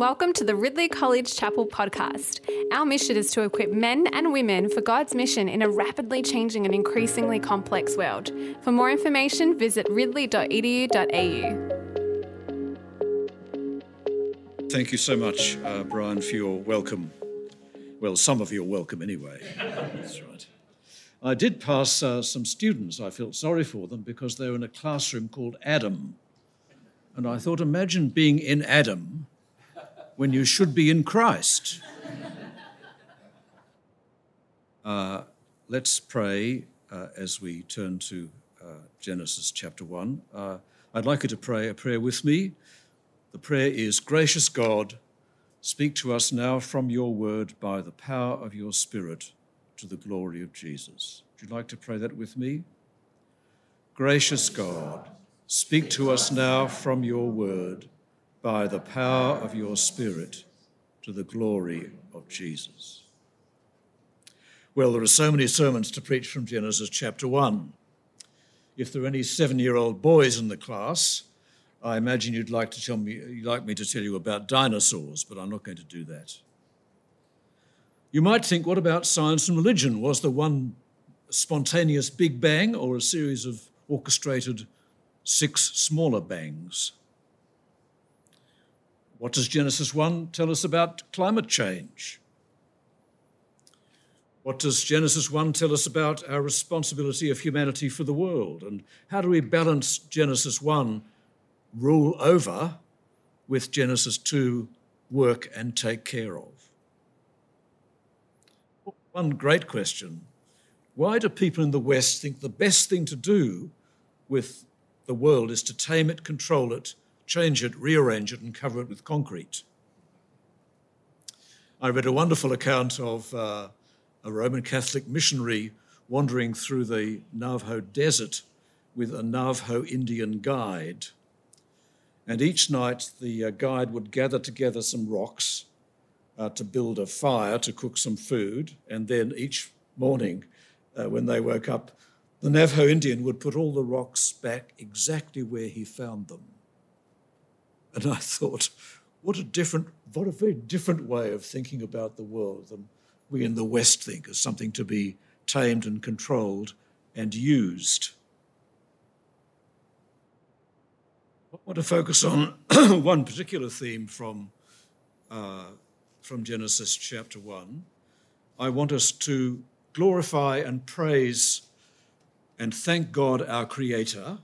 Welcome to the Ridley College Chapel podcast. Our mission is to equip men and women for God's mission in a rapidly changing and increasingly complex world. For more information, visit ridley.edu.au. Thank you so much, uh, Brian, for your welcome. Well, some of your welcome anyway. That's right. I did pass uh, some students. I felt sorry for them because they were in a classroom called Adam. And I thought, imagine being in Adam when you should be in Christ. Uh, let's pray uh, as we turn to uh, Genesis chapter 1. Uh, I'd like you to pray a prayer with me. The prayer is Gracious God, speak to us now from your word by the power of your Spirit to the glory of Jesus. Would you like to pray that with me? Gracious God, speak to us now from your word by the power of your Spirit to the glory of Jesus. Well, there are so many sermons to preach from Genesis chapter 1. If there are any seven year old boys in the class, I imagine you'd like, to tell me, you'd like me to tell you about dinosaurs, but I'm not going to do that. You might think, what about science and religion? Was there one spontaneous big bang or a series of orchestrated six smaller bangs? What does Genesis 1 tell us about climate change? What does Genesis 1 tell us about our responsibility of humanity for the world? And how do we balance Genesis 1, rule over, with Genesis 2, work and take care of? One great question why do people in the West think the best thing to do with the world is to tame it, control it, change it, rearrange it, and cover it with concrete. I read a wonderful account of uh, a Roman Catholic missionary wandering through the Navajo desert with a Navajo Indian guide. And each night, the uh, guide would gather together some rocks uh, to build a fire to cook some food. And then each morning, uh, when they woke up, the Navajo Indian would put all the rocks back exactly where he found them. And I thought, what a different, what a very different way of thinking about the world than we in the West think as something to be tamed and controlled and used. I want to focus on one particular theme from, uh, from Genesis chapter 1. I want us to glorify and praise and thank God, our Creator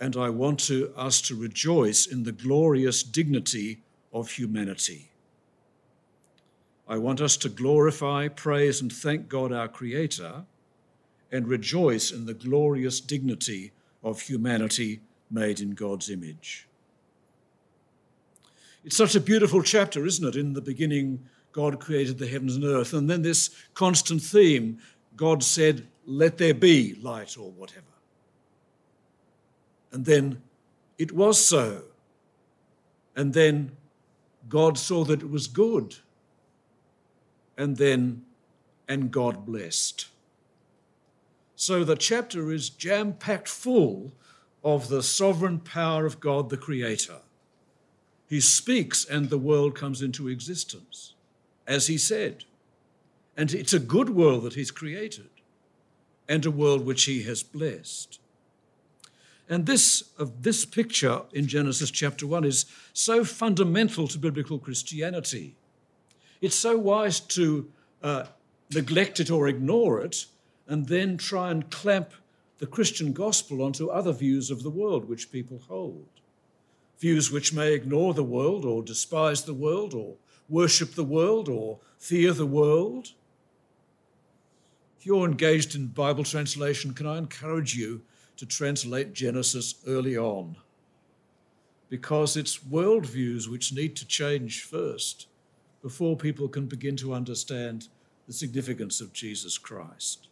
and I want to, us to rejoice in the glorious dignity of humanity. I want us to glorify, praise, and thank God our Creator and rejoice in the glorious dignity of humanity made in God's image. It's such a beautiful chapter, isn't it? In the beginning, God created the heavens and earth, and then this constant theme God said, Let there be light or whatever. And then it was so. And then God saw that it was good. And then, and God blessed. So the chapter is jam packed full of the sovereign power of God the Creator. He speaks and the world comes into existence, as he said. And it's a good world that he's created, and a world which he has blessed. And this, of this picture in Genesis chapter 1 is so fundamental to biblical Christianity. It's so wise to uh, neglect it or ignore it and then try and clamp the Christian gospel onto other views of the world which people hold. Views which may ignore the world or despise the world or worship the world or fear the world. If you're engaged in Bible translation, can I encourage you to translate Genesis early on because it's worldviews which need to change first before people can begin to understand the significance of Jesus Christ.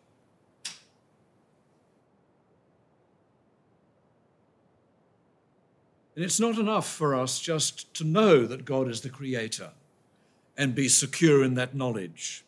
And it's not enough for us just to know that God is the Creator and be secure in that knowledge.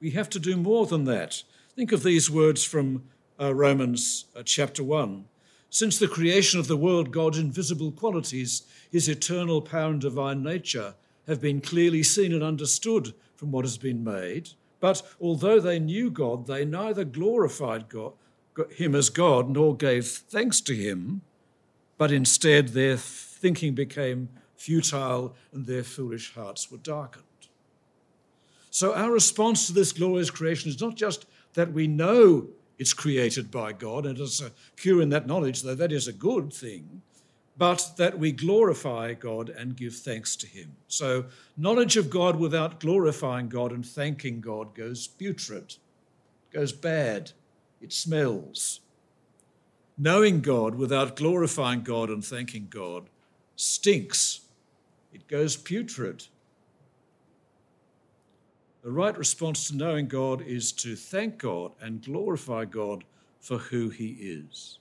We have to do more than that. Think of these words from uh, Romans uh, chapter 1. Since the creation of the world, God's invisible qualities, his eternal power and divine nature, have been clearly seen and understood from what has been made. But although they knew God, they neither glorified God, him as God nor gave thanks to him, but instead their thinking became futile and their foolish hearts were darkened. So, our response to this glorious creation is not just that we know it's created by God and it's secure in that knowledge, though that is a good thing, but that we glorify God and give thanks to Him. So, knowledge of God without glorifying God and thanking God goes putrid, goes bad, it smells. Knowing God without glorifying God and thanking God stinks, it goes putrid. The right response to knowing God is to thank God and glorify God for who He is.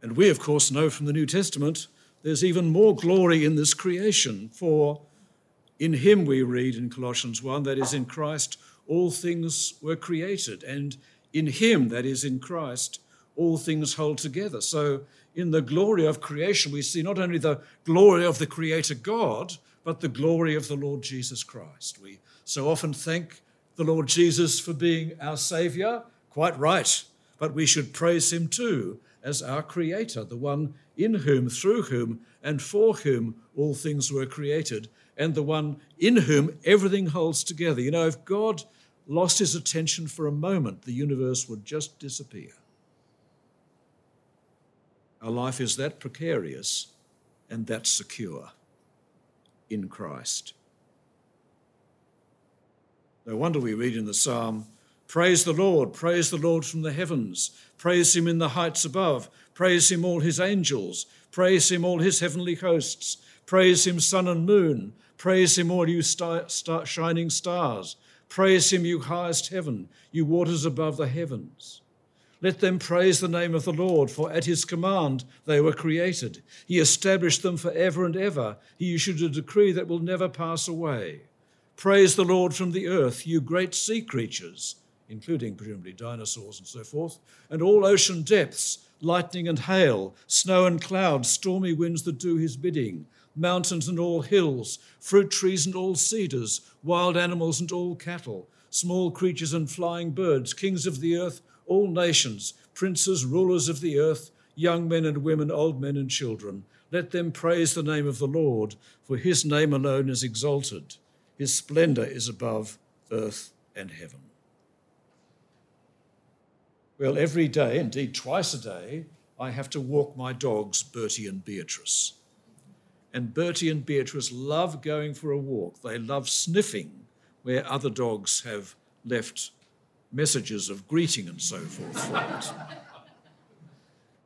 And we, of course, know from the New Testament there's even more glory in this creation, for in Him we read in Colossians 1 that is, in Christ all things were created, and in Him, that is, in Christ, all things hold together. So, in the glory of creation, we see not only the glory of the Creator God, but the glory of the Lord Jesus Christ. We so often thank the Lord Jesus for being our Saviour, quite right, but we should praise Him too as our Creator, the one in whom, through whom, and for whom all things were created, and the one in whom everything holds together. You know, if God lost his attention for a moment, the universe would just disappear. Our life is that precarious and that secure in Christ. No wonder we read in the psalm, Praise the Lord, praise the Lord from the heavens, praise him in the heights above, praise him all his angels, praise him all his heavenly hosts, praise him sun and moon, praise him all you star, star, shining stars, praise him you highest heaven, you waters above the heavens. Let them praise the name of the Lord, for at his command they were created. He established them for ever and ever. He issued a decree that will never pass away. Praise the Lord from the earth, you great sea creatures, including presumably dinosaurs and so forth, and all ocean depths, lightning and hail, snow and clouds, stormy winds that do his bidding, mountains and all hills, fruit trees and all cedars, wild animals and all cattle, small creatures and flying birds, kings of the earth all nations, princes, rulers of the earth, young men and women, old men and children. Let them praise the name of the Lord, for his name alone is exalted. His splendor is above earth and heaven. Well, every day, indeed twice a day, I have to walk my dogs, Bertie and Beatrice. And Bertie and Beatrice love going for a walk. They love sniffing where other dogs have left messages of greeting and so forth.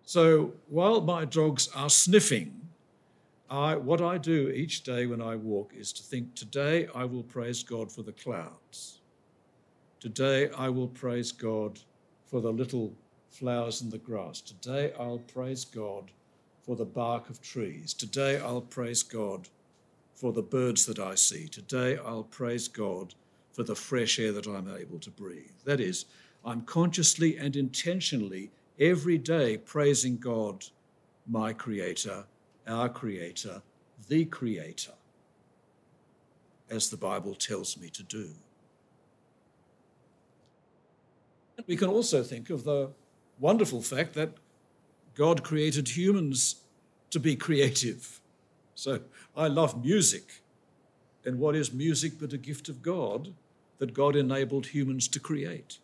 So while my dogs are sniffing, I, what I do each day when I walk is to think, today I will praise God for the clouds. Today I will praise God for the little flowers in the grass. Today I'll praise God for the bark of trees. Today I'll praise God for the birds that I see. Today I'll praise God for the fresh air that I'm able to breathe. That is, I'm consciously and intentionally every day praising God, my Creator, our Creator, the Creator, as the Bible tells me to do. We can also think of the wonderful fact that God created humans to be creative. So I love music. And what is music but a gift of God? That God enabled humans to create?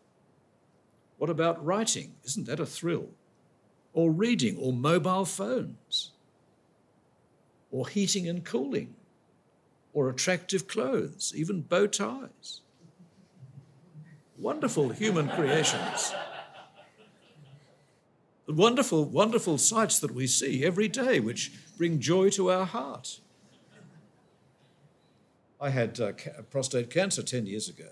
What about writing? Isn't that a thrill? Or reading, or mobile phones, or heating and cooling, or attractive clothes, even bow ties. Wonderful human creations. The wonderful, wonderful sights that we see every day, which bring joy to our heart. I had uh, ca- prostate cancer 10 years ago,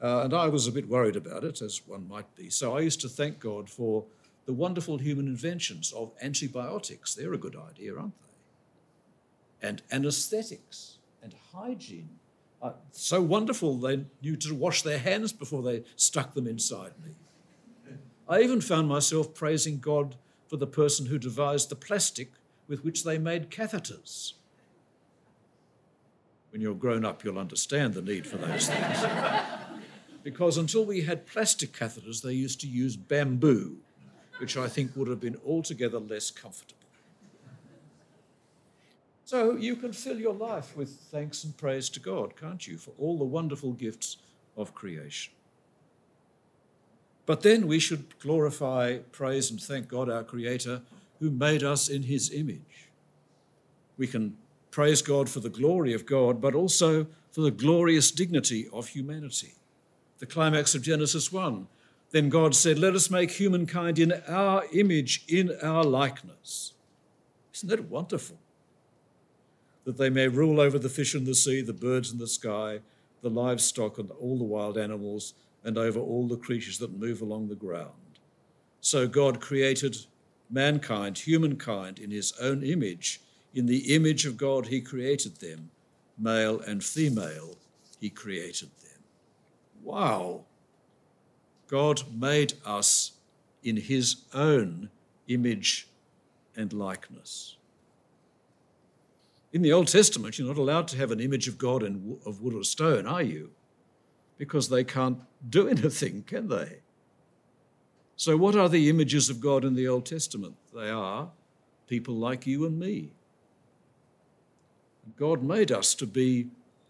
uh, and I was a bit worried about it, as one might be. So I used to thank God for the wonderful human inventions of antibiotics. They're a good idea, aren't they? And anesthetics and hygiene. Uh, so wonderful they knew to wash their hands before they stuck them inside me. I even found myself praising God for the person who devised the plastic with which they made catheters. When you're grown up, you'll understand the need for those things. because until we had plastic catheters, they used to use bamboo, which I think would have been altogether less comfortable. So you can fill your life with thanks and praise to God, can't you, for all the wonderful gifts of creation. But then we should glorify, praise, and thank God, our Creator, who made us in His image. We can praise God for the glory of God, but also for the glorious dignity of humanity. The climax of Genesis 1 Then God said, Let us make humankind in our image, in our likeness. Isn't that wonderful? that they may rule over the fish in the sea, the birds in the sky, the livestock, and all the wild animals, and over all the creatures that move along the ground. So God created mankind, humankind, in his own image. In the image of God, he created them. Male and female, he created them. Wow! God made us in his own image and likeness. In the Old Testament, you're not allowed to have an image of God in, of wood or stone, are you? Because they can't do anything, can they? So, what are the images of God in the Old Testament? They are people like you and me. God made us to be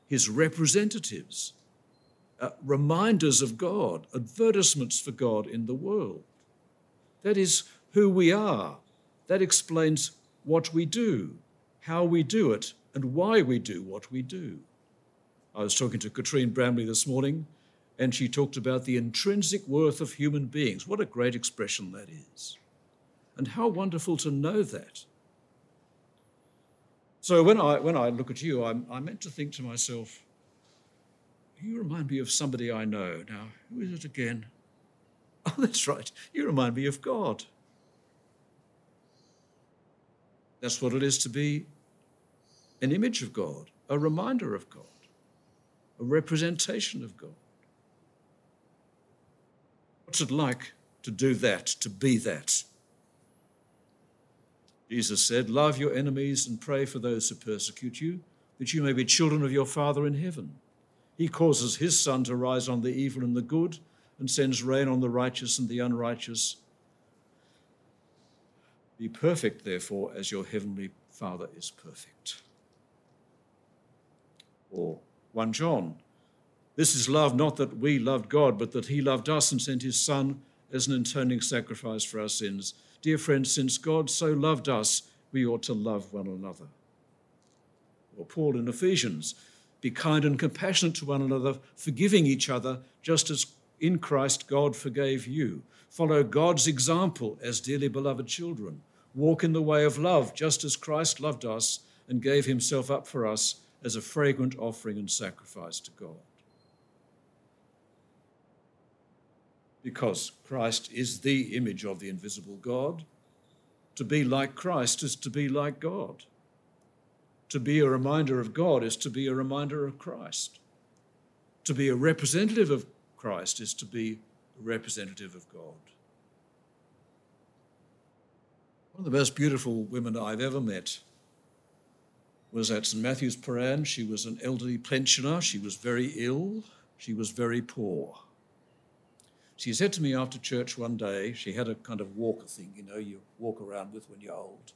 his representatives, uh, reminders of God, advertisements for God in the world. That is who we are. That explains what we do how we do it, and why we do what we do. I was talking to Katrine Bramley this morning, and she talked about the intrinsic worth of human beings. What a great expression that is. And how wonderful to know that. So when I, when I look at you, I'm, I meant to think to myself, you remind me of somebody I know. Now, who is it again? Oh, that's right. You remind me of God. That's what it is to be an image of God, a reminder of God, a representation of God. What's it like to do that, to be that? Jesus said, Love your enemies and pray for those who persecute you, that you may be children of your Father in heaven. He causes his sun to rise on the evil and the good, and sends rain on the righteous and the unrighteous. Be perfect, therefore, as your heavenly Father is perfect. Or 1 John. This is love, not that we loved God, but that He loved us and sent His Son as an atoning sacrifice for our sins. Dear friends, since God so loved us, we ought to love one another. Or Paul in Ephesians, be kind and compassionate to one another, forgiving each other, just as in Christ God forgave you. Follow God's example as dearly beloved children. Walk in the way of love, just as Christ loved us and gave himself up for us as a fragrant offering and sacrifice to God. Because Christ is the image of the invisible God, to be like Christ is to be like God. To be a reminder of God is to be a reminder of Christ. To be a representative of Christ is to be a representative of God. One of the most beautiful women I've ever met was at St Matthew's Prahran. She was an elderly pensioner. She was very ill. She was very poor. She said to me after church one day, she had a kind of walker thing, you know, you walk around with when you're old.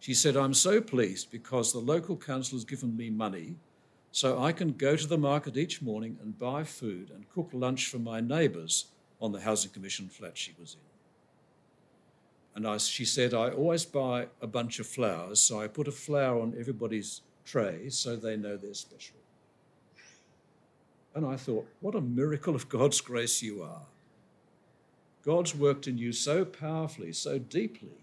She said, I'm so pleased because the local council has given me money so I can go to the market each morning and buy food and cook lunch for my neighbours on the Housing Commission flat she was in. And I, she said, I always buy a bunch of flowers, so I put a flower on everybody's tray so they know they're special. And I thought, what a miracle of God's grace you are. God's worked in you so powerfully, so deeply,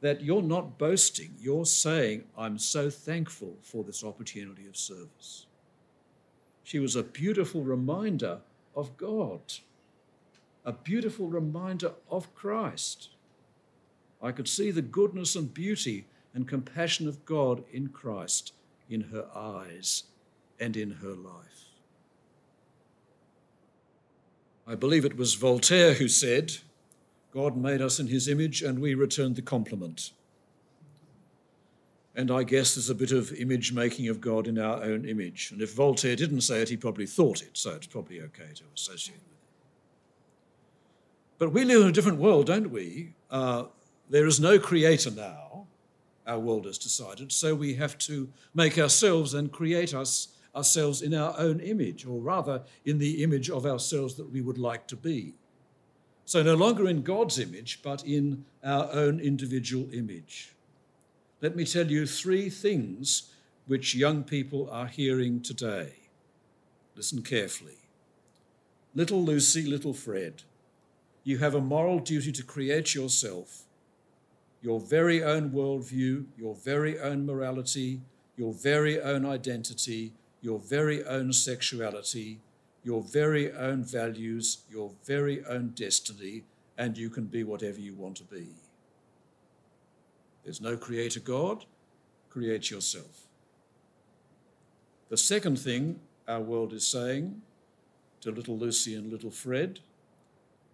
that you're not boasting. You're saying, I'm so thankful for this opportunity of service. She was a beautiful reminder of God, a beautiful reminder of Christ. I could see the goodness and beauty and compassion of God in Christ in her eyes and in her life. I believe it was Voltaire who said, God made us in his image and we returned the compliment. And I guess there's a bit of image making of God in our own image. And if Voltaire didn't say it, he probably thought it, so it's probably okay to associate with it. But we live in a different world, don't we? Uh, there is no creator now, our world has decided, so we have to make ourselves and create us ourselves in our own image, or rather in the image of ourselves that we would like to be. So no longer in God's image, but in our own individual image. Let me tell you three things which young people are hearing today. Listen carefully. Little Lucy, little Fred, you have a moral duty to create yourself, your very own worldview, your very own morality, your very own identity, your very own sexuality, your very own values, your very own destiny, and you can be whatever you want to be. There's no creator God, create yourself. The second thing our world is saying to little Lucy and little Fred,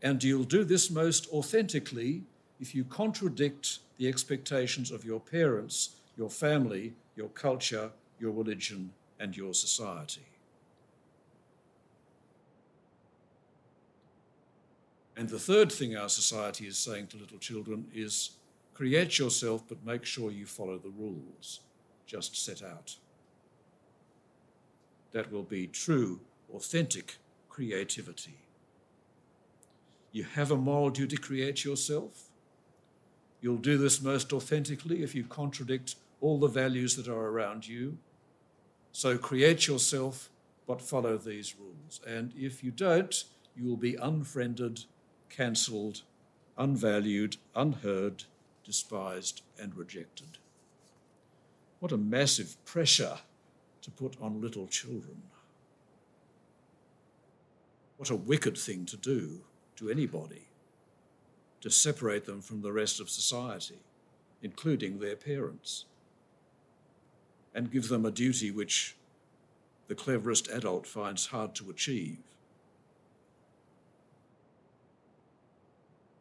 and you'll do this most authentically if you contradict the expectations of your parents, your family, your culture, your religion, and your society. And the third thing our society is saying to little children is create yourself, but make sure you follow the rules just set out. That will be true, authentic creativity. You have a moral duty to create yourself. You'll do this most authentically if you contradict all the values that are around you. So create yourself, but follow these rules. And if you don't, you will be unfriended cancelled, unvalued, unheard, despised, and rejected. What a massive pressure to put on little children. What a wicked thing to do to anybody, to separate them from the rest of society, including their parents, and give them a duty which the cleverest adult finds hard to achieve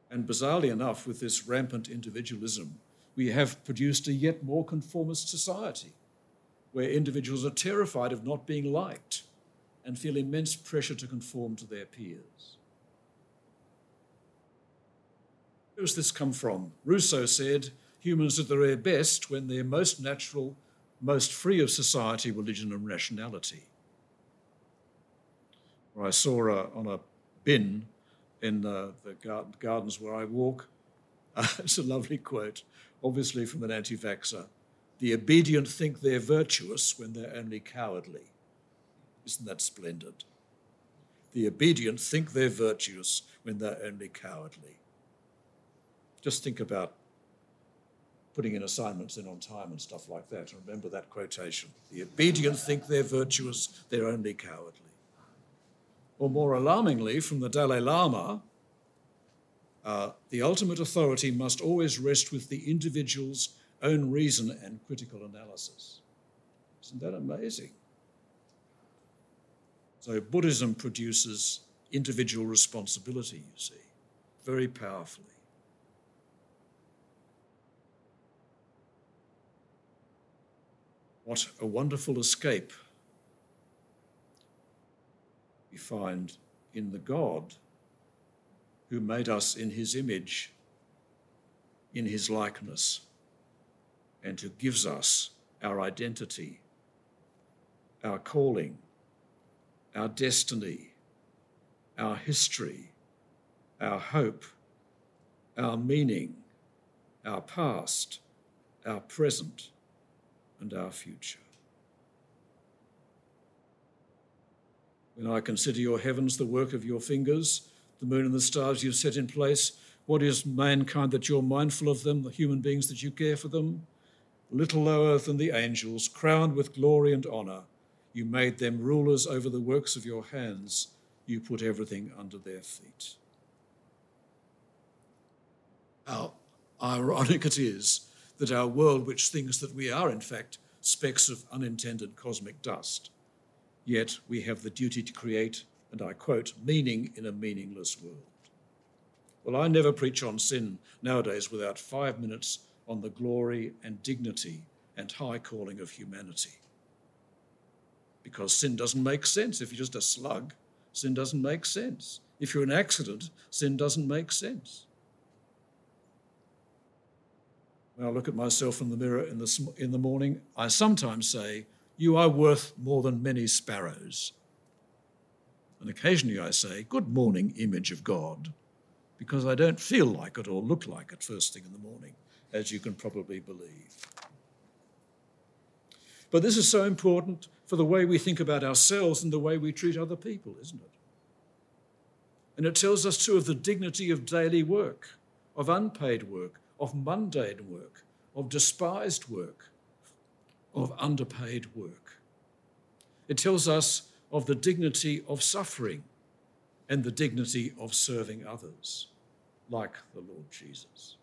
And bizarrely enough, with this rampant individualism, we have produced a yet more conformist society where individuals are terrified of not being liked and feel immense pressure to conform to their peers. Where does this come from? Rousseau said humans are at their best when they're most natural, most free of society, religion, and rationality. I saw a, on a bin in uh, the gardens where I walk. Uh, it's a lovely quote, obviously from an anti vaxxer. The obedient think they're virtuous when they're only cowardly. Isn't that splendid? The obedient think they're virtuous when they're only cowardly. Just think about putting in assignments in on time and stuff like that. Remember that quotation. The obedient think they're virtuous, they're only cowardly or more alarmingly, from the Dalai Lama, uh, the ultimate authority must always rest with the individual's own reason and critical analysis. Isn't that amazing? So, Buddhism produces individual responsibility, you see, very powerfully. What a wonderful escape we find in the God who made us in his image, in his likeness, and who gives us our identity, our calling, our destiny, our history, our hope, our meaning, our past, our present, and our future. When I consider your heavens, the work of your fingers, the moon and the stars you've set in place, what is mankind that you're mindful of them, the human beings that you care for them? Little lower than the angels, crowned with glory and honour. You made them rulers over the works of your hands. You put everything under their feet. How ironic it is that our world, which thinks that we are, in fact, specks of unintended cosmic dust, Yet we have the duty to create, and I quote, meaning in a meaningless world. Well, I never preach on sin nowadays without five minutes on the glory and dignity and high calling of humanity. Because sin doesn't make sense. If you're just a slug, sin doesn't make sense. If you're an accident, sin doesn't make sense. When I look at myself in the mirror in the, in the morning, I sometimes say, You are worth more than many sparrows. And occasionally I say, Good morning, image of God, because I don't feel like it or look like it first thing in the morning, as you can probably believe. But this is so important for the way we think about ourselves and the way we treat other people, isn't it? And it tells us too of the dignity of daily work, of unpaid work, of mundane work, of despised work, of underpaid work. It tells us of the dignity of suffering and the dignity of serving others, like the Lord Jesus.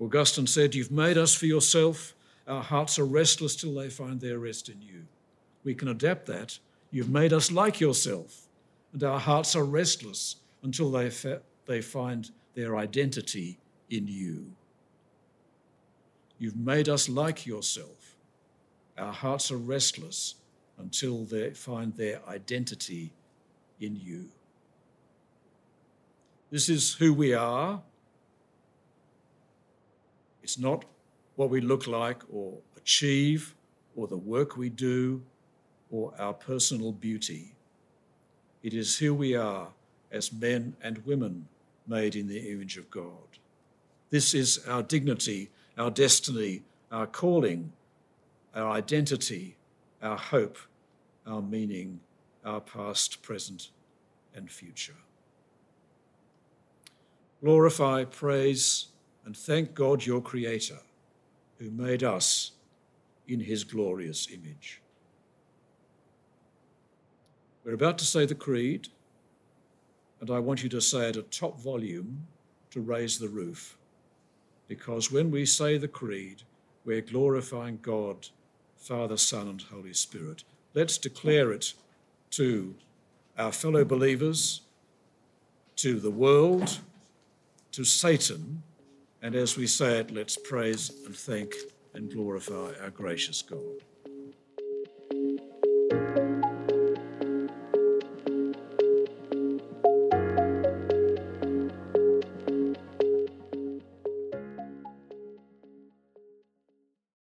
Augustine said, You've made us for yourself. Our hearts are restless till they find their rest in you. We can adapt that. You've made us like yourself, and our hearts are restless until they, fa- they find their identity in you. You've made us like yourself. Our hearts are restless until they find their identity in you. This is who we are. It's not what we look like or achieve or the work we do or our personal beauty. It is who we are as men and women made in the image of God. This is our dignity, our destiny, our calling, our identity, our hope, our meaning, our past, present, and future. Glorify, praise, and thank God, your Creator, who made us in his glorious image. We're about to say the Creed, and I want you to say it at top volume to raise the roof. Because when we say the Creed, we're glorifying God, Father, Son, and Holy Spirit. Let's declare it to our fellow believers, to the world, to Satan, and as we say it, let's praise and thank and glorify our gracious God.